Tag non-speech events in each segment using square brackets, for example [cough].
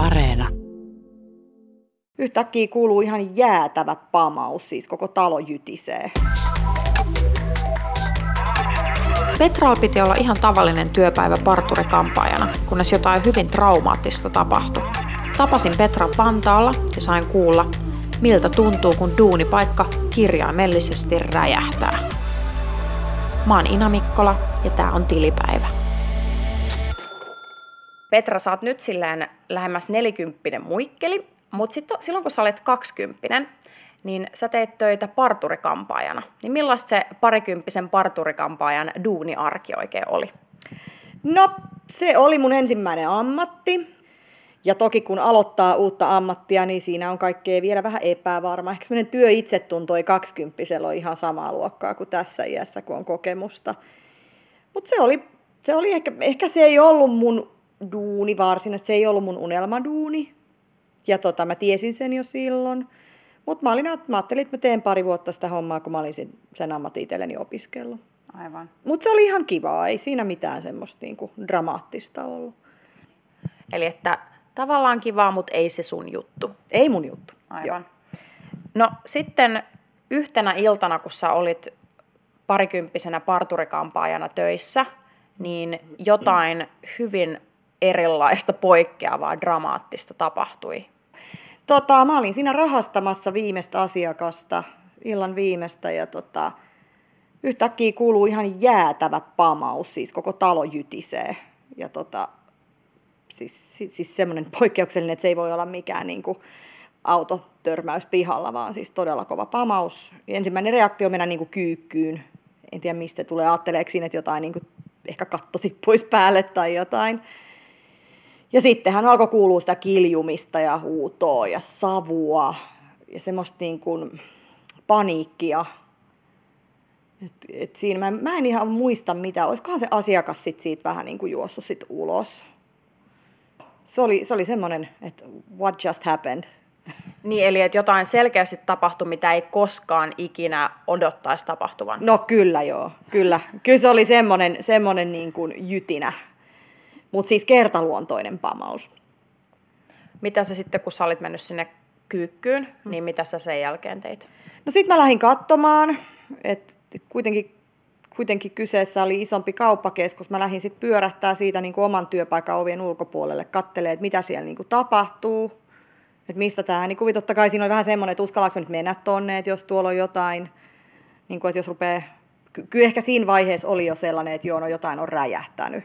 Areena. Yhtäkkiä kuuluu ihan jäätävä pamaus, siis koko talo jytisee. Petralla piti olla ihan tavallinen työpäivä parturikampaajana, kunnes jotain hyvin traumaattista tapahtui. Tapasin Petra Vantaalla ja sain kuulla, miltä tuntuu, kun duunipaikka kirjaimellisesti räjähtää. Mä oon Ina Mikkola ja tää on tilipäivä. Petra, sä oot nyt silleen lähemmäs nelikymppinen muikkeli, mutta sitten silloin kun sä olet kaksikymppinen, niin sä teet töitä parturikampaajana. Niin millaista se parikymppisen parturikampaajan duuniarki oikein oli? No, se oli mun ensimmäinen ammatti. Ja toki kun aloittaa uutta ammattia, niin siinä on kaikkea vielä vähän epävarma. Ehkä semmoinen työ itsetunto ei kaksikymppisellä ole ihan samaa luokkaa kuin tässä iässä, kun on kokemusta. Mutta se oli, se oli ehkä, ehkä se ei ollut mun duuni varsinaisesti, se ei ollut mun unelmaduuni. Ja tota, mä tiesin sen jo silloin. Mutta mä, olin, mä ajattelin, että mä teen pari vuotta sitä hommaa, kun mä olisin sen ammatin itselleni opiskellut. Aivan. Mutta se oli ihan kivaa, ei siinä mitään semmoista niinku dramaattista ollut. Eli että tavallaan kivaa, mutta ei se sun juttu. Ei mun juttu. Aivan. Joo. No sitten yhtenä iltana, kun sä olit parikymppisenä parturikampaajana töissä, niin jotain hyvin erilaista, poikkeavaa, dramaattista tapahtui. Tota, mä olin siinä rahastamassa viimeistä asiakasta, illan viimeistä, ja tota, yhtäkkiä kuuluu ihan jäätävä pamaus, siis koko talo jytisee. Ja tota, siis, siis, siis semmoinen poikkeuksellinen, että se ei voi olla mikään niin kuin autotörmäys pihalla, vaan siis todella kova pamaus. Ensimmäinen reaktio mennä niin kuin kyykkyyn. En tiedä mistä tulee, ajatteleeko siinä, että jotain niin kuin, ehkä katto tippuisi päälle tai jotain. Ja sitten hän alkoi kuulua sitä kiljumista ja huutoa ja savua ja semmoista niin kuin paniikkia. Et, et siinä mä, mä en ihan muista mitä, olisikohan se asiakas sit siitä vähän niin kuin juossut sit ulos. Se oli, se oli semmoinen, että what just happened. Niin, eli että jotain selkeästi tapahtui, mitä ei koskaan ikinä odottaisi tapahtuvan. No kyllä joo, kyllä. Kyllä se oli semmoinen, semmoinen niin kuin jytinä mutta siis kertaluontoinen pamaus. Mitä sä sitten, kun sä olit mennyt sinne kyykkyyn, niin mitä sä sen jälkeen teit? No sitten mä lähdin katsomaan, että kuitenkin, kuitenkin kyseessä oli isompi kauppakeskus. Mä lähdin sitten pyörähtää siitä niin kuin oman työpaikan ovien ulkopuolelle, kattelee, että mitä siellä niin kuin tapahtuu, että mistä tämä, niin kuin totta kai siinä oli vähän semmoinen, että uskallanko nyt mennä tonne, että jos tuolla on jotain, niin kuin, että jos rupeaa, kyllä ehkä siinä vaiheessa oli jo sellainen, että joo, no jotain on räjähtänyt.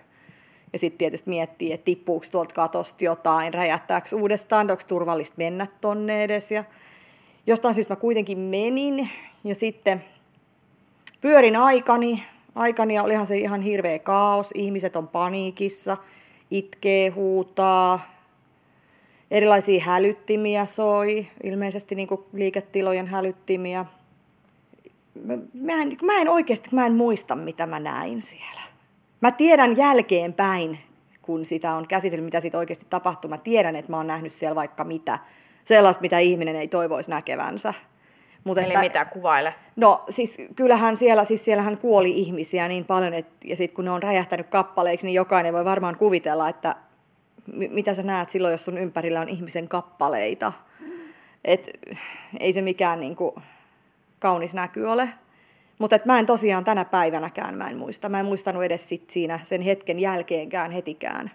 Ja sitten tietysti miettii, että tippuuko tuolta katosta jotain, räjähtääkö uudestaan, onko turvallista mennä tonne edes. Ja jostain syystä mä kuitenkin menin ja sitten pyörin aikani, aikani ja olihan se ihan hirveä kaos, ihmiset on paniikissa, itkee, huutaa, erilaisia hälyttimiä soi, ilmeisesti niin liiketilojen hälyttimiä. Mä en, mä en oikeasti, mä en muista, mitä mä näin siellä mä tiedän jälkeenpäin, kun sitä on käsitellyt, mitä siitä oikeasti tapahtuu, mä tiedän, että mä oon nähnyt siellä vaikka mitä, sellaista, mitä ihminen ei toivoisi näkevänsä. Mutta Eli että, mitä kuvaile? No siis kyllähän siellä, siis siellähän kuoli ihmisiä niin paljon, et, ja sitten kun ne on räjähtänyt kappaleiksi, niin jokainen voi varmaan kuvitella, että m- mitä sä näet silloin, jos sun ympärillä on ihmisen kappaleita. Et, ei se mikään niinku, kaunis näky ole. Mutta mä en tosiaan tänä päivänäkään mä en muista. Mä en muistanut edes sit siinä sen hetken jälkeenkään hetikään,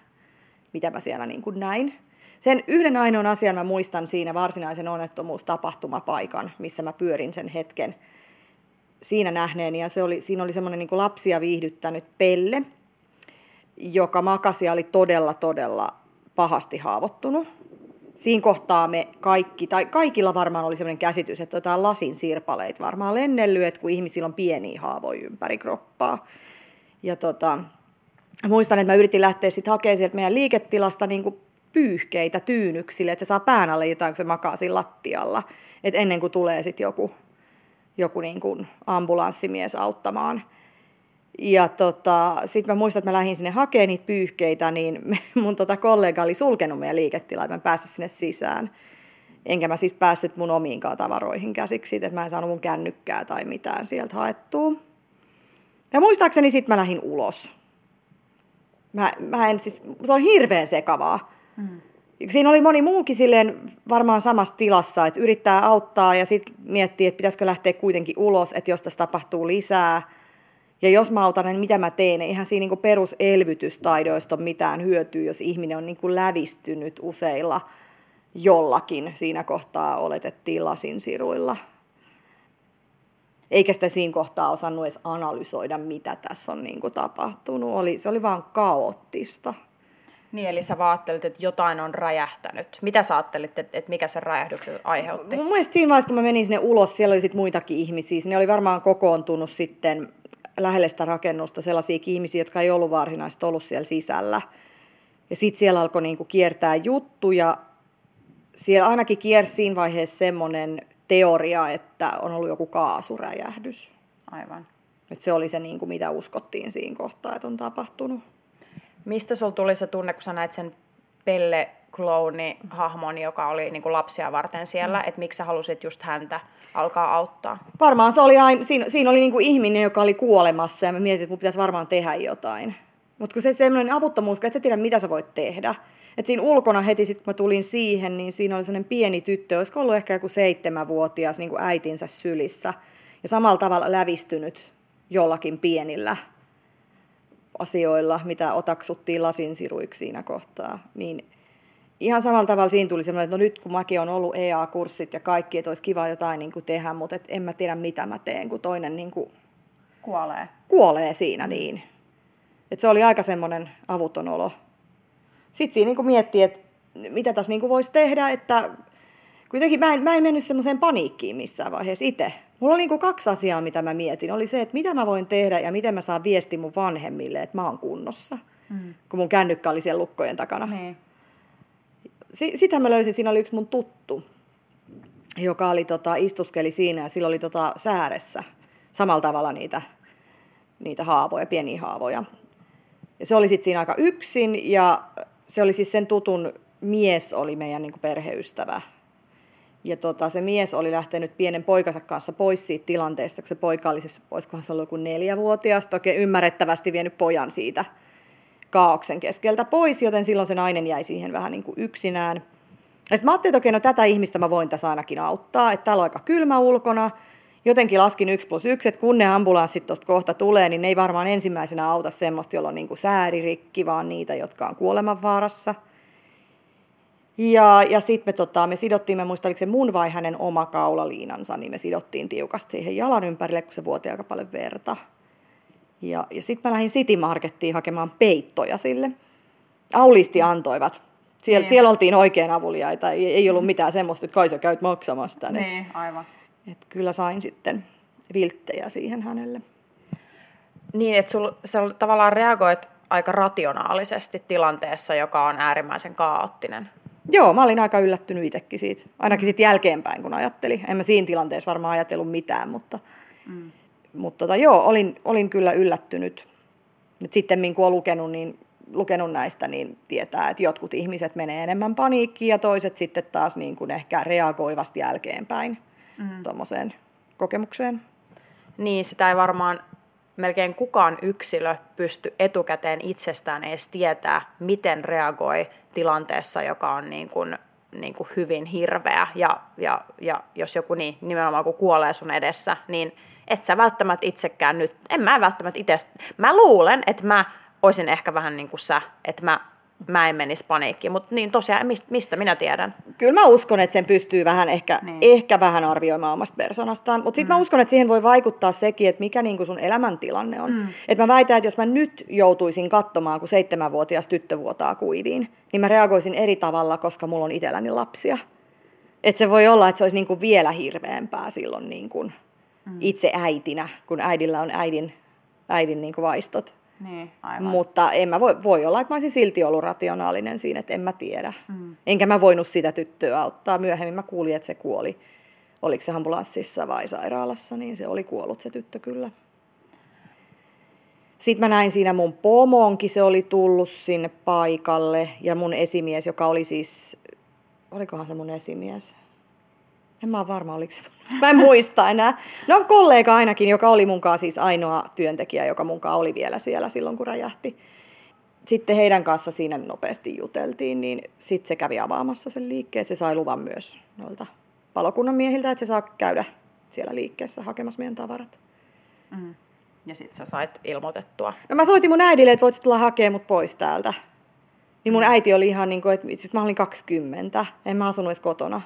mitä mä siellä niin kuin näin. Sen yhden ainoan asian mä muistan siinä varsinaisen onnettomuustapahtumapaikan, missä mä pyörin sen hetken siinä nähneen. Ja se oli, siinä oli semmoinen niin lapsia viihdyttänyt pelle, joka makasi ja oli todella, todella pahasti haavoittunut siinä kohtaa me kaikki, tai kaikilla varmaan oli sellainen käsitys, että jotain lasin sirpaleita varmaan lennellyt, että kun ihmisillä on pieniä haavoja ympäri kroppaa. Ja tota, muistan, että mä yritin lähteä sitten hakemaan sieltä meidän liiketilasta niin kuin pyyhkeitä tyynyksille, että se saa pään alle jotain, kun se makaa siinä lattialla. Et ennen kuin tulee sitten joku, joku niin kuin ambulanssimies auttamaan. Ja tota, sitten mä muistan, että mä lähdin sinne hakemaan niitä pyyhkeitä, niin mun tota kollega oli sulkenut meidän liiketilaa, että mä en päässyt sinne sisään. Enkä mä siis päässyt mun omiinkaan tavaroihin käsiksi, että mä en saanut mun kännykkää tai mitään sieltä haettua. Ja muistaakseni sitten mä lähdin ulos. Mä, mä en siis, se on hirveän sekavaa. Mm. siinä oli moni muukin silleen varmaan samassa tilassa, että yrittää auttaa ja sitten miettii, että pitäisikö lähteä kuitenkin ulos, että jos tässä tapahtuu lisää. Ja jos mä autan, niin mitä mä teen? Ihan siinä niin peruselvytystaidoista on mitään hyötyä, jos ihminen on niin kuin lävistynyt useilla jollakin. Siinä kohtaa oletettiin lasinsiruilla. Eikä sitä siinä kohtaa osannut edes analysoida, mitä tässä on niin kuin tapahtunut. Oli, se oli vaan kaoottista. Niin, eli sä vaattelit, että jotain on räjähtänyt. Mitä sä ajattelit, että, että mikä se räjähdyksen aiheutti? Mun mielestä siinä vaiheessa, kun mä menin sinne ulos, siellä oli sit muitakin ihmisiä. Ne oli varmaan kokoontunut sitten lähelle sitä rakennusta sellaisia ihmisiä, jotka ei ollut varsinaisesti ollut siellä sisällä. Ja sitten siellä alkoi niinku kiertää juttuja. Siellä ainakin kiersi siinä vaiheessa semmoinen teoria, että on ollut joku kaasuräjähdys. Aivan. Et se oli se, niinku, mitä uskottiin siinä kohtaa, että on tapahtunut. Mistä sulla tuli se tunne, kun sä näit sen Pelle Clowni hahmon, joka oli niin kuin lapsia varten siellä, mm. että miksi sä halusit just häntä alkaa auttaa? Varmaan se oli aina, siinä, siinä oli niin kuin ihminen, joka oli kuolemassa ja mä mietin, että mun pitäisi varmaan tehdä jotain. Mutta kun se semmoinen avuttomuus, että et tiedä mitä sä voit tehdä. Et siinä ulkona heti sitten kun mä tulin siihen, niin siinä oli sellainen pieni tyttö, olisiko ollut ehkä joku seitsemänvuotias niin kuin äitinsä sylissä. Ja samalla tavalla lävistynyt jollakin pienillä asioilla, mitä otaksuttiin lasinsiruiksi siinä kohtaa, niin ihan samalla tavalla siinä tuli semmoinen, että no nyt kun mäkin on ollut EA-kurssit ja kaikki, että olisi kiva jotain niin kuin tehdä, mutta et en mä tiedä mitä mä teen, kun toinen niin kuin kuolee. kuolee siinä niin. Et se oli aika semmoinen avuton olo. Sitten siinä niin kuin miettii, että mitä tässä niin kuin voisi tehdä, että kuitenkin mä en, mä en mennyt semmoiseen paniikkiin missään vaiheessa itse. Mulla oli niin kuin kaksi asiaa, mitä mä mietin. Oli se, että mitä mä voin tehdä ja miten mä saan viesti mun vanhemmille, että mä oon kunnossa. Mm. Kun mun kännykkä oli siellä lukkojen takana. Niin. Sitä mä löysin, siinä oli yksi mun tuttu, joka oli, tota, istuskeli siinä ja sillä oli tota, sääressä samalla tavalla niitä, niitä haavoja, pieniä haavoja. Ja se oli sitten siinä aika yksin ja se oli siis sen tutun mies oli meidän niin perheystävä ja tota, se mies oli lähtenyt pienen poikansa kanssa pois siitä tilanteesta, kun se poika oli, siis, olisikohan se ollut joku neljävuotias, oikein ymmärrettävästi vienyt pojan siitä kaauksen keskeltä pois, joten silloin se nainen jäi siihen vähän niin kuin yksinään. Ja sitten mä ajattelin, että okei, no tätä ihmistä mä voin tässä ainakin auttaa, että täällä on aika kylmä ulkona, jotenkin laskin yksi plus yksi, että kun ne ambulanssit tuosta kohta tulee, niin ne ei varmaan ensimmäisenä auta semmoista, jolla on niin kuin sääririkki, vaan niitä, jotka on kuolemanvaarassa – ja, ja sitten me, tota, me sidottiin, mä muistan, oliko se mun vai hänen oma kaulaliinansa, niin me sidottiin tiukasti siihen jalan ympärille, kun se vuoti aika paljon verta. Ja, ja sitten mä lähdin City Markettiin hakemaan peittoja sille. Aulisti antoivat. Siellä, niin. siellä oltiin oikein avuliaita, ei, ei ollut mitään semmoista, että kai sä käyt maksamassa tänne. Niin, aivan. Et kyllä sain sitten vilttejä siihen hänelle. Niin, että sul, sä tavallaan reagoit aika rationaalisesti tilanteessa, joka on äärimmäisen kaoottinen. Joo, mä olin aika yllättynyt itsekin siitä. Ainakin sitten jälkeenpäin, kun ajattelin. En mä siinä tilanteessa varmaan ajatellut mitään, mutta, mm. Mutta tota, joo, olin, olin kyllä yllättynyt. Nyt sitten kun on lukenut, niin, lukenut näistä, niin tietää, että jotkut ihmiset menee enemmän paniikkiin ja toiset sitten taas niin kuin ehkä reagoivasti jälkeenpäin mm. tuommoiseen kokemukseen. Niin, sitä ei varmaan melkein kukaan yksilö pysty etukäteen itsestään edes tietää, miten reagoi tilanteessa, joka on niin kuin, niin kuin hyvin hirveä. Ja, ja, ja jos joku niin, nimenomaan kun kuolee sun edessä, niin et sä välttämättä itsekään nyt, en mä välttämättä itse, mä luulen, että mä olisin ehkä vähän niin kuin sä, että mä mä en menisi paniikkiin, mutta niin tosiaan, mistä minä tiedän? Kyllä mä uskon, että sen pystyy vähän ehkä, niin. ehkä vähän arvioimaan omasta persoonastaan, mutta sitten mm. mä uskon, että siihen voi vaikuttaa sekin, että mikä niin kuin sun elämäntilanne on. Mm. Että mä väitän, että jos mä nyt joutuisin katsomaan, kun seitsemänvuotias tyttö vuotaa kuiviin, niin mä reagoisin eri tavalla, koska mulla on itselläni lapsia. Että se voi olla, että se olisi niin kuin vielä hirveämpää silloin niin kuin mm. itse äitinä, kun äidillä on äidin, äidin niin kuin vaistot. Niin, aivan. Mutta en mä voi, voi olla, että mä olisin silti ollut rationaalinen siinä, että en mä tiedä. Mm. Enkä mä voinut sitä tyttöä auttaa. Myöhemmin mä kuulin, että se kuoli. Oliko se ambulanssissa vai sairaalassa, niin se oli kuollut se tyttö kyllä. Sitten mä näin siinä mun pomonkin, se oli tullut sinne paikalle. Ja mun esimies, joka oli siis, olikohan se mun esimies? En mä ole varma, oliko se. Mä en muista enää. No kollega ainakin, joka oli munkaan siis ainoa työntekijä, joka munkaan oli vielä siellä silloin, kun räjähti. sitten heidän kanssa siinä nopeasti juteltiin, niin sitten se kävi avaamassa sen liikkeen. Se sai luvan myös noilta palokunnan miehiltä, että se saa käydä siellä liikkeessä hakemassa meidän tavarat. Mm. Ja sitten sä sait ilmoitettua. No mä soitin mun äidille, että voit tulla hakemaan mut pois täältä. Niin mun mm. äiti oli ihan niin kuin, että mä olin 20, en mä asunut edes kotona.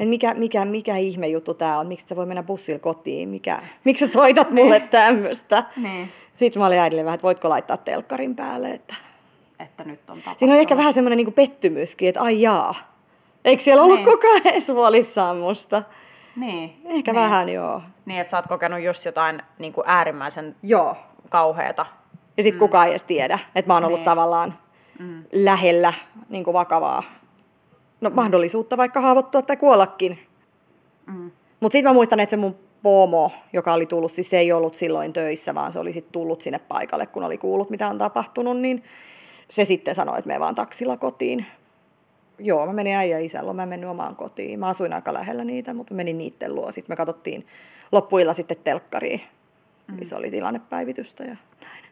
Et mikä, mikä, mikä ihme juttu tää on, miksi sä voi mennä bussilla kotiin, mikä, miksi sä soitat mulle niin. tämmöistä. Niin. Sitten mä olin äidille vähän, että voitko laittaa telkkarin päälle, että, että nyt on tapahtunut. Siinä on ehkä vähän semmoinen niin pettymyskin, että ai jaa. Eikö siellä ollut niin. kukaan edes huolissaan musta? Niin. Ehkä niin. vähän, joo. Niin, että sä oot kokenut just jotain niin kuin äärimmäisen joo. kauheata. Ja sitten mm. kukaan ei edes tiedä, että mä oon ollut niin. tavallaan mm. lähellä niin kuin vakavaa no, mahdollisuutta vaikka haavoittua tai kuollakin. Mm. Mutta sitten mä muistan, että se mun pomo, joka oli tullut, siis se ei ollut silloin töissä, vaan se oli sitten tullut sinne paikalle, kun oli kuullut, mitä on tapahtunut, niin se sitten sanoi, että me vaan taksilla kotiin. Joo, mä menin äijä isällä, mä menin omaan kotiin. Mä asuin aika lähellä niitä, mutta menin niiden luo. Sitten me katsottiin loppuilla sitten telkkariin, mm. missä oli tilannepäivitystä ja näin.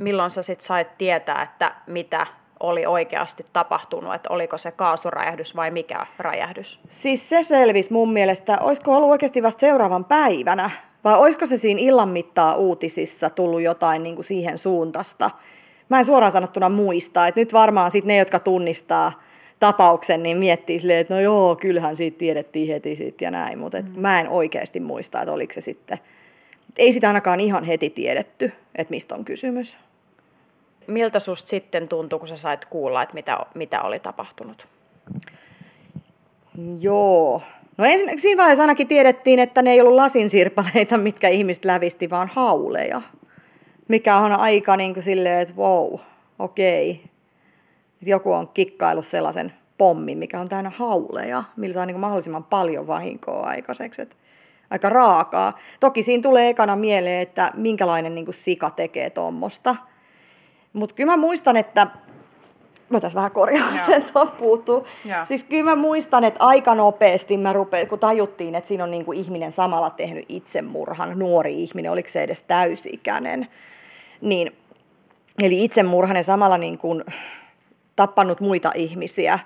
Milloin sä sitten sait tietää, että mitä oli oikeasti tapahtunut, että oliko se kaasuräjähdys vai mikä räjähdys? Siis se selvisi mun mielestä, olisiko ollut oikeasti vasta seuraavan päivänä, vai olisiko se siinä illan mittaa uutisissa tullut jotain niin kuin siihen suuntasta. Mä en suoraan sanottuna muista, että nyt varmaan sit ne, jotka tunnistaa tapauksen, niin miettii silleen, että no joo, kyllähän siitä tiedettiin heti sit ja näin, mutta mm. mä en oikeasti muista, että oliko se sitten, ei sitä ainakaan ihan heti tiedetty, että mistä on kysymys. Miltä susta sitten tuntui, kun sä sait kuulla, että mitä, mitä oli tapahtunut? Joo. No ensin, siinä vaiheessa ainakin tiedettiin, että ne ei ollut lasinsirpaleita, mitkä ihmiset lävisti, vaan hauleja. Mikä on aika niin kuin silleen, että wow, okei. Joku on kikkailu sellaisen pommin, mikä on täynnä hauleja, millä saa niin mahdollisimman paljon vahinkoa aikaiseksi. Että aika raakaa. Toki siinä tulee ekana mieleen, että minkälainen niin kuin sika tekee tuommoista – mutta kyllä mä muistan, että Mä tässä vähän korjaan sen, tuon puuttuu. Siis kyllä mä muistan, että aika nopeasti mä rupein, kun tajuttiin, että siinä on niin kuin ihminen samalla tehnyt itsemurhan, nuori ihminen, oliko se edes täysi-ikäinen, niin, eli itsemurhanen samalla niin kuin tappanut muita ihmisiä,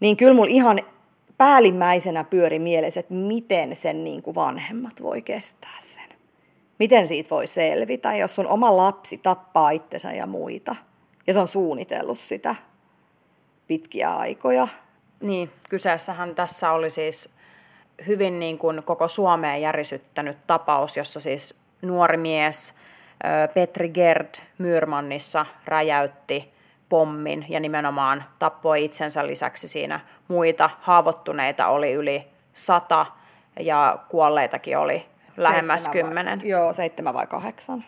niin kyllä mulla ihan päällimmäisenä pyöri mielessä, että miten sen niin kuin vanhemmat voi kestää sen miten siitä voi selvitä, jos sun oma lapsi tappaa itsensä ja muita. Ja se on suunnitellut sitä pitkiä aikoja. Niin, kyseessähän tässä oli siis hyvin niin kuin koko Suomeen järisyttänyt tapaus, jossa siis nuori mies Petri Gerd Myyrmannissa räjäytti pommin ja nimenomaan tappoi itsensä lisäksi siinä muita. Haavoittuneita oli yli sata ja kuolleitakin oli lähemmäs kymmenen. Joo, seitsemän vai kahdeksan.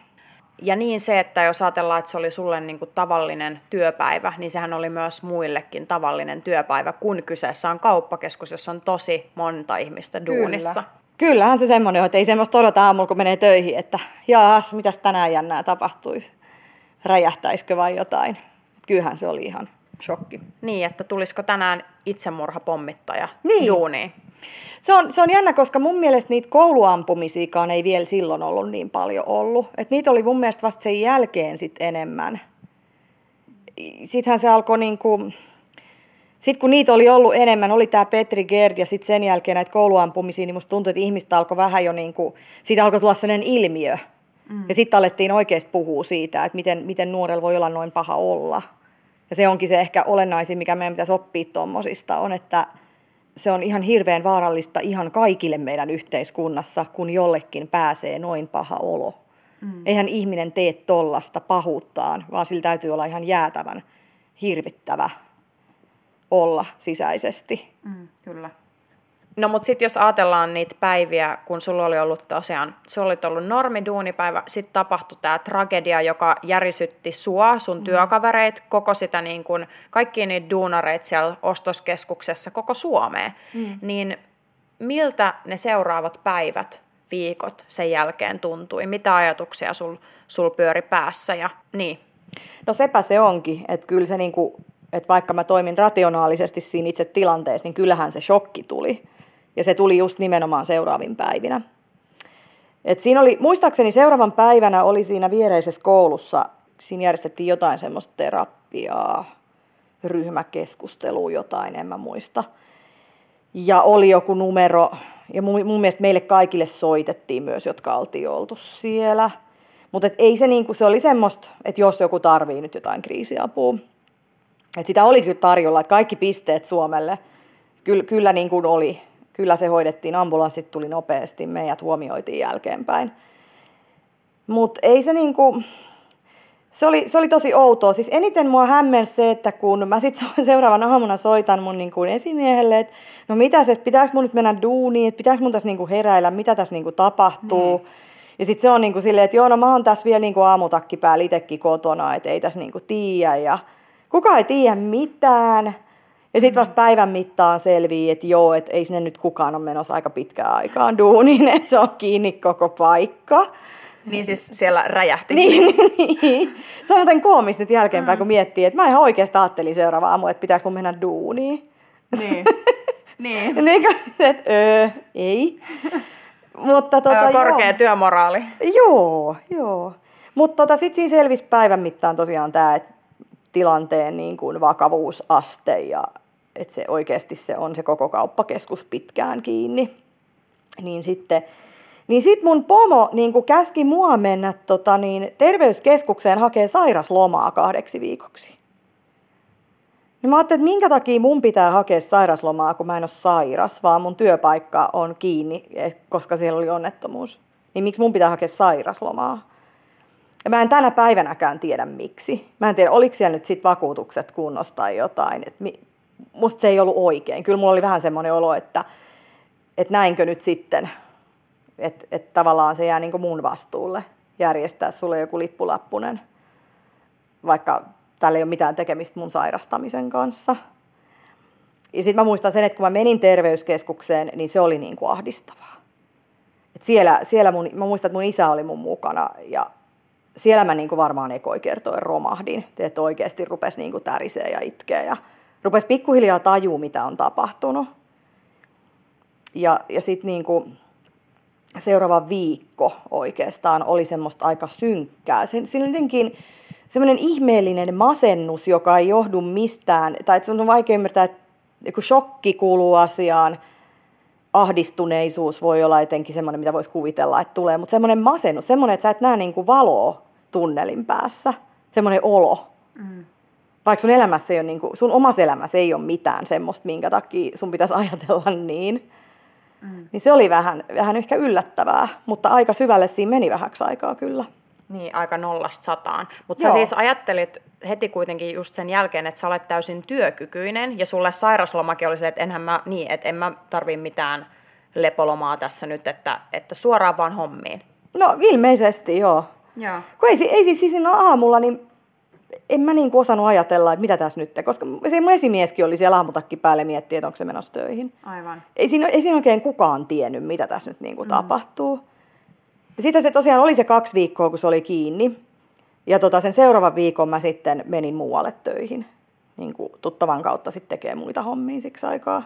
Ja niin se, että jos ajatellaan, että se oli sulle niin kuin tavallinen työpäivä, niin sehän oli myös muillekin tavallinen työpäivä, kun kyseessä on kauppakeskus, jossa on tosi monta ihmistä duunissa. Kyllä. Kyllähän se semmoinen on, että ei semmoista odota aamulla, kun menee töihin, että jaas, mitäs tänään jännää tapahtuisi, räjähtäisikö vai jotain. Kyllähän se oli ihan shokki. Niin, että tulisiko tänään itsemurhapommittaja niin. duuniin. Se on, se on jännä, koska mun mielestä niitä kouluampumisiakaan ei vielä silloin ollut niin paljon ollut. Et niitä oli mun mielestä vasta sen jälkeen sit enemmän. Sittenhän se alkoi niin kuin, sitten kun niitä oli ollut enemmän, oli tämä Petri Gerd ja sitten sen jälkeen näitä kouluampumisia, niin musta tuntui, että ihmistä alkoi vähän jo niin kuin, siitä alkoi tulla sellainen ilmiö. Mm. Ja sitten alettiin oikeasti puhua siitä, että miten, miten nuorella voi olla noin paha olla. Ja se onkin se ehkä olennaisin, mikä meidän pitäisi oppia tuommoisista, on, että – se on ihan hirveän vaarallista ihan kaikille meidän yhteiskunnassa, kun jollekin pääsee noin paha olo. Mm. Eihän ihminen tee tollasta pahuuttaan, vaan sillä täytyy olla ihan jäätävän hirvittävä olla sisäisesti. Mm, kyllä. No mutta sitten jos ajatellaan niitä päiviä, kun sulla oli ollut tosiaan, sulla oli ollut normiduunipäivä, sitten tapahtui tämä tragedia, joka järisytti sua, sun mm. työkavereit, koko sitä niin kun, kaikki niitä duunareita siellä ostoskeskuksessa, koko Suomeen. Mm. Niin miltä ne seuraavat päivät, viikot sen jälkeen tuntui? Mitä ajatuksia sul, sul pyöri päässä? Ja, niin. No sepä se onkin, että kyllä se niinku, että vaikka mä toimin rationaalisesti siinä itse tilanteessa, niin kyllähän se shokki tuli. Ja se tuli just nimenomaan seuraavin päivinä. Et siinä oli, muistaakseni seuraavan päivänä oli siinä viereisessä koulussa, siinä järjestettiin jotain semmoista tera, terapiaa, ryhmäkeskustelua, jotain, en mä muista. Ja oli joku numero, ja mun, mun mielestä meille kaikille soitettiin myös, jotka oltiin oltu siellä. Mutta ei se, niinku, se oli semmoista, että jos joku tarvii nyt jotain kriisiapua. Et sitä oli kyllä tarjolla, että kaikki pisteet Suomelle kyllä, kyllä niin kuin oli. Kyllä se hoidettiin, ambulanssit tuli nopeasti, meidät huomioitiin jälkeenpäin. Mutta ei se niinku, se oli, se oli tosi outoa. Siis eniten mua hämmensi se, että kun mä sitten [laughs] seuraavan aamuna soitan mun niin kuin esimiehelle, että no mitä se, pitääkö mun nyt mennä duuniin, että pitääkö mun tässä niin kuin heräillä, mitä tässä niin kuin tapahtuu. Mm. Ja sitten se on niin kuin silleen, että joo, no mä oon tässä vielä niin kuin aamutakki päällä itsekin kotona, että ei tässä niin kuin tiedä. Ja kukaan ei tiedä mitään. Ja sitten vasta päivän mittaan selvii, että joo, että ei sinne nyt kukaan ole menossa aika pitkään aikaan duuniin, [laughs] että se on kiinni koko paikka. Niin siis siellä räjähti. Niin, [laughs] niin. Se on joten koomista nyt jälkeenpäin, mm. kun miettii, että mä ihan oikeasti ajattelin seuraava aamu, että pitäisi mun mennä duuniin. Niin. [laughs] niin. niin että öö, ei. Mutta tota, Korkea joo. työmoraali. Joo, joo. Mutta tota, sitten siinä selvisi päivän mittaan tosiaan tämä, että tilanteen niin kuin vakavuusaste ja että se oikeasti se on se koko kauppakeskus pitkään kiinni. Niin sitten niin sit mun pomo niin käski mua mennä tota, niin, terveyskeskukseen hakee sairaslomaa kahdeksi viikoksi. Niin mä ajattelin, että minkä takia mun pitää hakea sairaslomaa, kun mä en ole sairas, vaan mun työpaikka on kiinni, eh, koska siellä oli onnettomuus. Niin miksi mun pitää hakea sairaslomaa? Ja mä en tänä päivänäkään tiedä miksi. Mä en tiedä, oliko siellä nyt sit vakuutukset kunnossa tai jotain. Et mi, musta se ei ollut oikein. Kyllä mulla oli vähän semmoinen olo, että, että näinkö nyt sitten. Että et tavallaan se jää niin mun vastuulle järjestää sulle joku lippulappunen, vaikka tällä ei ole mitään tekemistä mun sairastamisen kanssa. Ja sitten mä muistan sen, että kun mä menin terveyskeskukseen, niin se oli niin kuin ahdistavaa. Et siellä, siellä mun, mä muistan, että mun isä oli mun mukana ja siellä mä niin kuin varmaan ekoi kertoen romahdin, että oikeasti rupesi niin kuin tärisee ja itkeä ja rupesi pikkuhiljaa tajua, mitä on tapahtunut. Ja, ja sitten niin kuin seuraava viikko oikeastaan oli semmoista aika synkkää. Sen, jotenkin semmoinen ihmeellinen masennus, joka ei johdu mistään, tai että on vaikea ymmärtää, että kun shokki kuuluu asiaan, ahdistuneisuus voi olla jotenkin semmoinen, mitä voisi kuvitella, että tulee, mutta semmoinen masennus, semmoinen, että sä et näe niin kuin valoa tunnelin päässä, semmoinen olo. Mm. Vaikka sun elämässä ei ole, niin kuin, sun omassa elämässä ei ole mitään semmoista, minkä takia sun pitäisi [laughs] ajatella niin. Mm. Niin se oli vähän, vähän ehkä yllättävää, mutta aika syvälle siinä meni vähäksi aikaa kyllä. Niin, aika nollasta sataan. Mutta sä siis ajattelit heti kuitenkin just sen jälkeen, että sä olet täysin työkykyinen ja sulle sairaslomakin oli se, että enhän mä, niin, että en mä tarvii mitään lepolomaa tässä nyt, että, että suoraan vaan hommiin. No ilmeisesti joo. Joo. Kun ei, ei siis, siis aamulla, niin en mä niin osannut ajatella, että mitä tässä nyt, koska se mun esimieskin oli siellä aamutakki päälle miettiä, että onko se menossa töihin. Aivan. Ei siinä, ei siinä oikein kukaan tiennyt, mitä tässä nyt niin kuin mm. tapahtuu. Ja sitten se tosiaan oli se kaksi viikkoa, kun se oli kiinni. Ja tota, sen seuraavan viikon mä sitten menin muualle töihin. Niin kuin tuttavan kautta sitten tekee muita hommia siksi aikaa.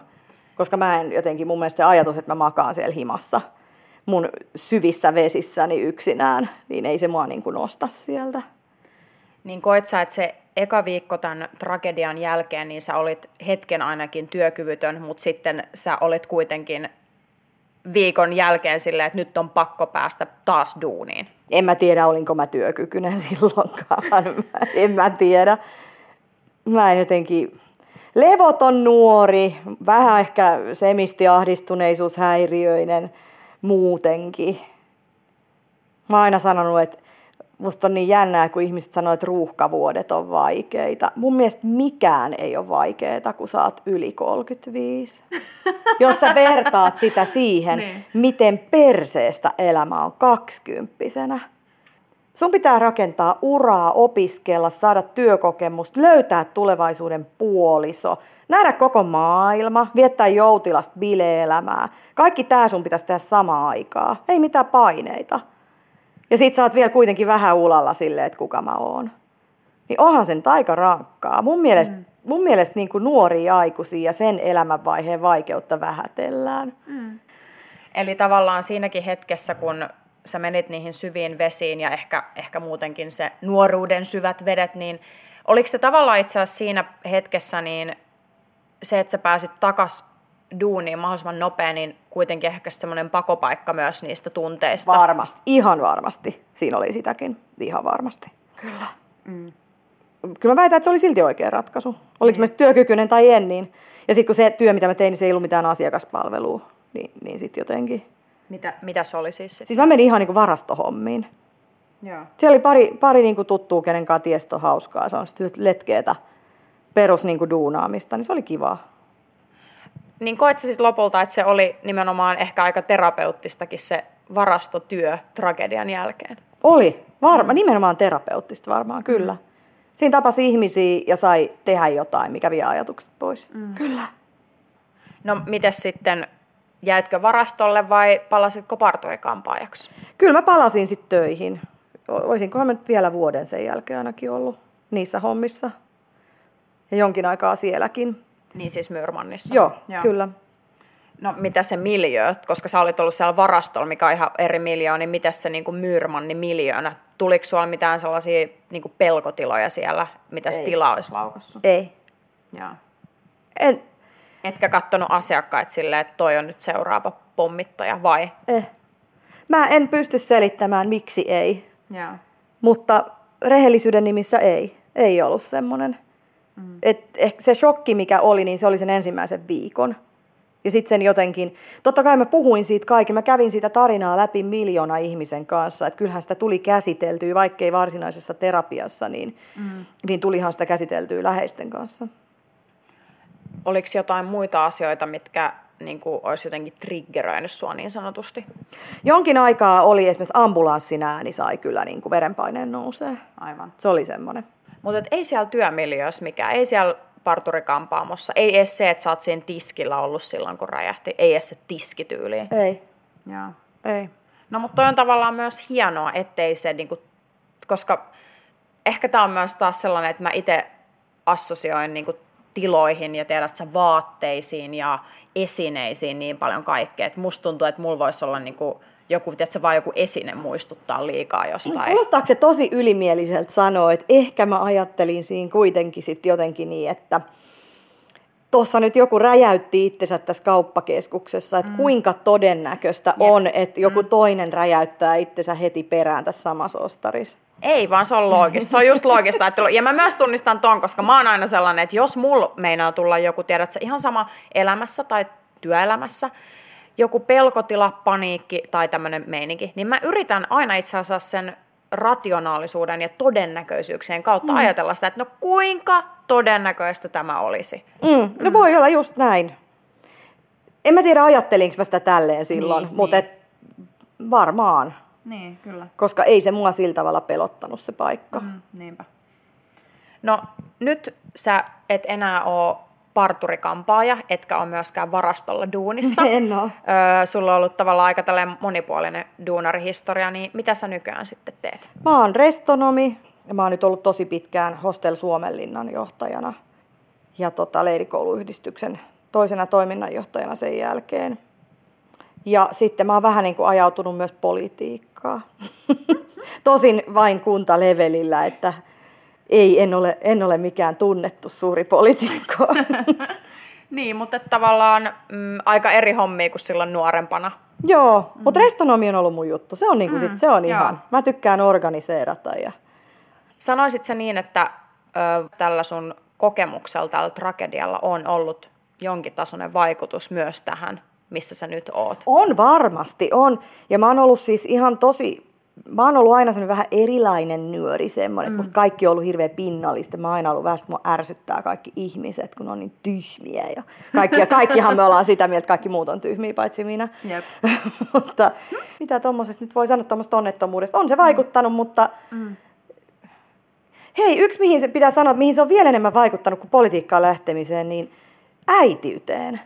Koska mä en jotenkin, mun mielestä se ajatus, että mä makaan siellä himassa mun syvissä vesissäni yksinään, niin ei se mua niin kuin nosta sieltä. Niin koet sä, että se eka viikko tämän tragedian jälkeen, niin sä olit hetken ainakin työkyvytön, mutta sitten sä olit kuitenkin viikon jälkeen silleen, että nyt on pakko päästä taas duuniin? En mä tiedä, olinko mä työkykyinen [laughs] silloinkaan. en mä tiedä. Mä en jotenkin... Levoton nuori, vähän ehkä semistiahdistuneisuushäiriöinen muutenkin. Mä oon aina sanonut, että musta on niin jännää, kun ihmiset sanoo, että ruuhkavuodet on vaikeita. Mun mielestä mikään ei ole vaikeaa, kun sä oot yli 35. Jos sä vertaat sitä siihen, [laughs] niin. miten perseestä elämä on kaksikymppisenä. Sun pitää rakentaa uraa, opiskella, saada työkokemusta, löytää tulevaisuuden puoliso, nähdä koko maailma, viettää joutilasta bileelämää. Kaikki tää sun pitäisi tehdä samaan aikaa. Ei mitään paineita. Ja sit sä oot vielä kuitenkin vähän ulalla silleen, että kuka mä oon. Niin onhan sen aika rankkaa. Mun mielestä, mm. mun mielestä niin kuin nuoria aikuisia ja sen elämänvaiheen vaikeutta vähätellään. Mm. Eli tavallaan siinäkin hetkessä, kun sä menit niihin syviin vesiin ja ehkä, ehkä muutenkin se nuoruuden syvät vedet, niin Oliko se tavallaan itse asiassa siinä hetkessä niin se, että sä pääsit takas duuniin mahdollisimman nopea, niin kuitenkin ehkä semmoinen pakopaikka myös niistä tunteista. Varmasti, ihan varmasti. Siinä oli sitäkin, ihan varmasti. Kyllä. Mm. Kyllä mä väitän, että se oli silti oikea ratkaisu. Oliko niin. mä työkykyinen tai en, niin... Ja sitten kun se työ, mitä mä tein, niin se ei ollut mitään asiakaspalvelua, niin, niin sitten jotenkin... Mitä, mitä se oli siis? Siis mä menin ihan niin kuin varastohommiin. Joo. Siellä oli pari, pari niin kuin tuttua, kenen kanssa tiesto hauskaa. Se on letkeetä perus niin kuin duunaamista, niin se oli kivaa. Niin koet sä sitten lopulta, että se oli nimenomaan ehkä aika terapeuttistakin se varastotyö tragedian jälkeen? Oli, varma, nimenomaan terapeuttista varmaan, kyllä. Siinä tapasi ihmisiä ja sai tehdä jotain, mikä vie ajatukset pois. Mm. Kyllä. No miten sitten, jäitkö varastolle vai palasitko parturikampaajaksi? Kyllä mä palasin sitten töihin. Olisinkohan mä nyt vielä vuoden sen jälkeen ainakin ollut niissä hommissa. Ja jonkin aikaa sielläkin. Niin siis Myrmannissa? Joo, Joo. kyllä. No mitä se miljö, koska sä olit ollut siellä varastolla, mikä on ihan eri miljoona, niin mitä se niin Myrmanni miljoona? Tuliko sulla mitään sellaisia niin pelkotiloja siellä, mitä se tila olisi laukassut? Ei. Joo. En. Etkä kattonut asiakkaita silleen, että toi on nyt seuraava pommittaja, vai? Eh. Mä en pysty selittämään, miksi ei. Joo. Mutta rehellisyyden nimissä ei. Ei ollut semmoinen. Mm. Et ehkä se shokki, mikä oli, niin se oli sen ensimmäisen viikon. Ja sitten sen jotenkin, totta kai mä puhuin siitä kaiken, mä kävin siitä tarinaa läpi miljoona ihmisen kanssa, että kyllähän sitä tuli käsiteltyä, vaikkei varsinaisessa terapiassa, niin, mm. niin tulihan sitä käsiteltyä läheisten kanssa. Oliko jotain muita asioita, mitkä niin kuin, olisi jotenkin triggeröinyt sua niin sanotusti? Jonkin aikaa oli esimerkiksi ambulanssin ääni sai kyllä niin kuin verenpaineen nousee. Aivan. Se oli semmoinen. Mutta ei siellä työmiljöössä mikään, ei siellä parturikampaamossa, ei edes se, että sä oot siinä tiskillä ollut silloin, kun räjähti, ei edes se tiskityyli. Ei. Joo. Ei. No mutta toi on tavallaan myös hienoa, ettei se, niinku, koska ehkä tämä on myös taas sellainen, että mä itse assosioin niinku, tiloihin ja tiedät sä vaatteisiin ja esineisiin niin paljon kaikkea, että musta tuntuu, että mulla voisi olla niinku, joku, että se vaan joku esine muistuttaa liikaa jostain. Kuulostaako se tosi ylimieliseltä sanoa, että ehkä mä ajattelin siinä kuitenkin sitten jotenkin niin, että tuossa nyt joku räjäytti itsensä tässä kauppakeskuksessa, että mm. kuinka todennäköistä Jep. on, että joku mm. toinen räjäyttää itsensä heti perään tässä samassa ostarissa. Ei, vaan se on loogista. Se on just loogista. Ja mä myös tunnistan ton, koska mä oon aina sellainen, että jos mulla meinaa tulla joku, tiedät ihan sama elämässä tai työelämässä, joku pelkotila, paniikki tai tämmöinen meininki, niin mä yritän aina itse asiassa sen rationaalisuuden ja todennäköisyyksien kautta mm. ajatella sitä, että no kuinka todennäköistä tämä olisi. Mm. No mm. voi olla just näin. En mä tiedä ajattelinko mä sitä tälleen silloin, niin, mutta niin. Et varmaan. Niin, kyllä. Koska ei se mua sillä tavalla pelottanut se paikka. Mm, niinpä. No nyt sä et enää ole parturikampaaja, etkä ole myöskään varastolla duunissa. [laughs] En ole. Öö, sulla on ollut tavallaan aika monipuolinen duunarihistoria, niin mitä sä nykyään sitten teet? Mä oon restonomi ja mä oon nyt ollut tosi pitkään Hostel Suomenlinnan johtajana ja tota, leirikouluyhdistyksen toisena toiminnanjohtajana sen jälkeen. Ja sitten mä oon vähän niin kuin ajautunut myös politiikkaan. Tosin vain kuntalevelillä, että ei, en ole, en ole mikään tunnettu suuri poliitikko. [laughs] niin, mutta tavallaan mm, aika eri hommia kuin silloin nuorempana. Joo, mm. mutta restonomi on ollut mun juttu. Se on, niinku mm, sit, se on ihan. Mä tykkään organiseerata. Ja... Sanoisit sä niin, että ö, tällä sun kokemuksella, tällä tragedialla on ollut jonkin tasoinen vaikutus myös tähän, missä sä nyt oot? On varmasti, on. Ja mä oon ollut siis ihan tosi mä oon ollut aina semmoinen vähän erilainen nyöri semmoinen, mm. että kaikki on ollut hirveän pinnallista. Mä oon aina ollut vähän, että mua ärsyttää kaikki ihmiset, kun on niin tyhmiä. Ja, kaikki, ja kaikkihan me ollaan sitä mieltä, että kaikki muut on tyhmiä, paitsi minä. Yep. [laughs] mutta mitä tuommoisesta nyt voi sanoa tuommoista onnettomuudesta? On se vaikuttanut, mm. mutta... Mm. Hei, yksi mihin se pitää sanoa, mihin se on vielä enemmän vaikuttanut kuin politiikkaan lähtemiseen, niin äitiyteen.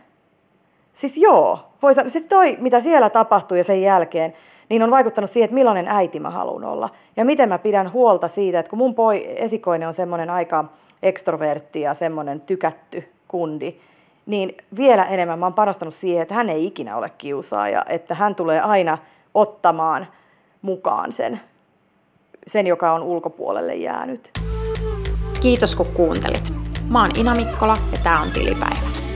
Siis joo, voi sanoa, siis toi, mitä siellä tapahtui ja sen jälkeen, niin on vaikuttanut siihen, että millainen äiti mä haluan olla. Ja miten mä pidän huolta siitä, että kun mun poi, esikoinen on semmoinen aika ekstrovertti ja semmoinen tykätty kundi, niin vielä enemmän mä oon panostanut siihen, että hän ei ikinä ole kiusaaja, että hän tulee aina ottamaan mukaan sen, sen joka on ulkopuolelle jäänyt. Kiitos kun kuuntelit. Mä oon Ina Mikkola ja tää on Tilipäivä.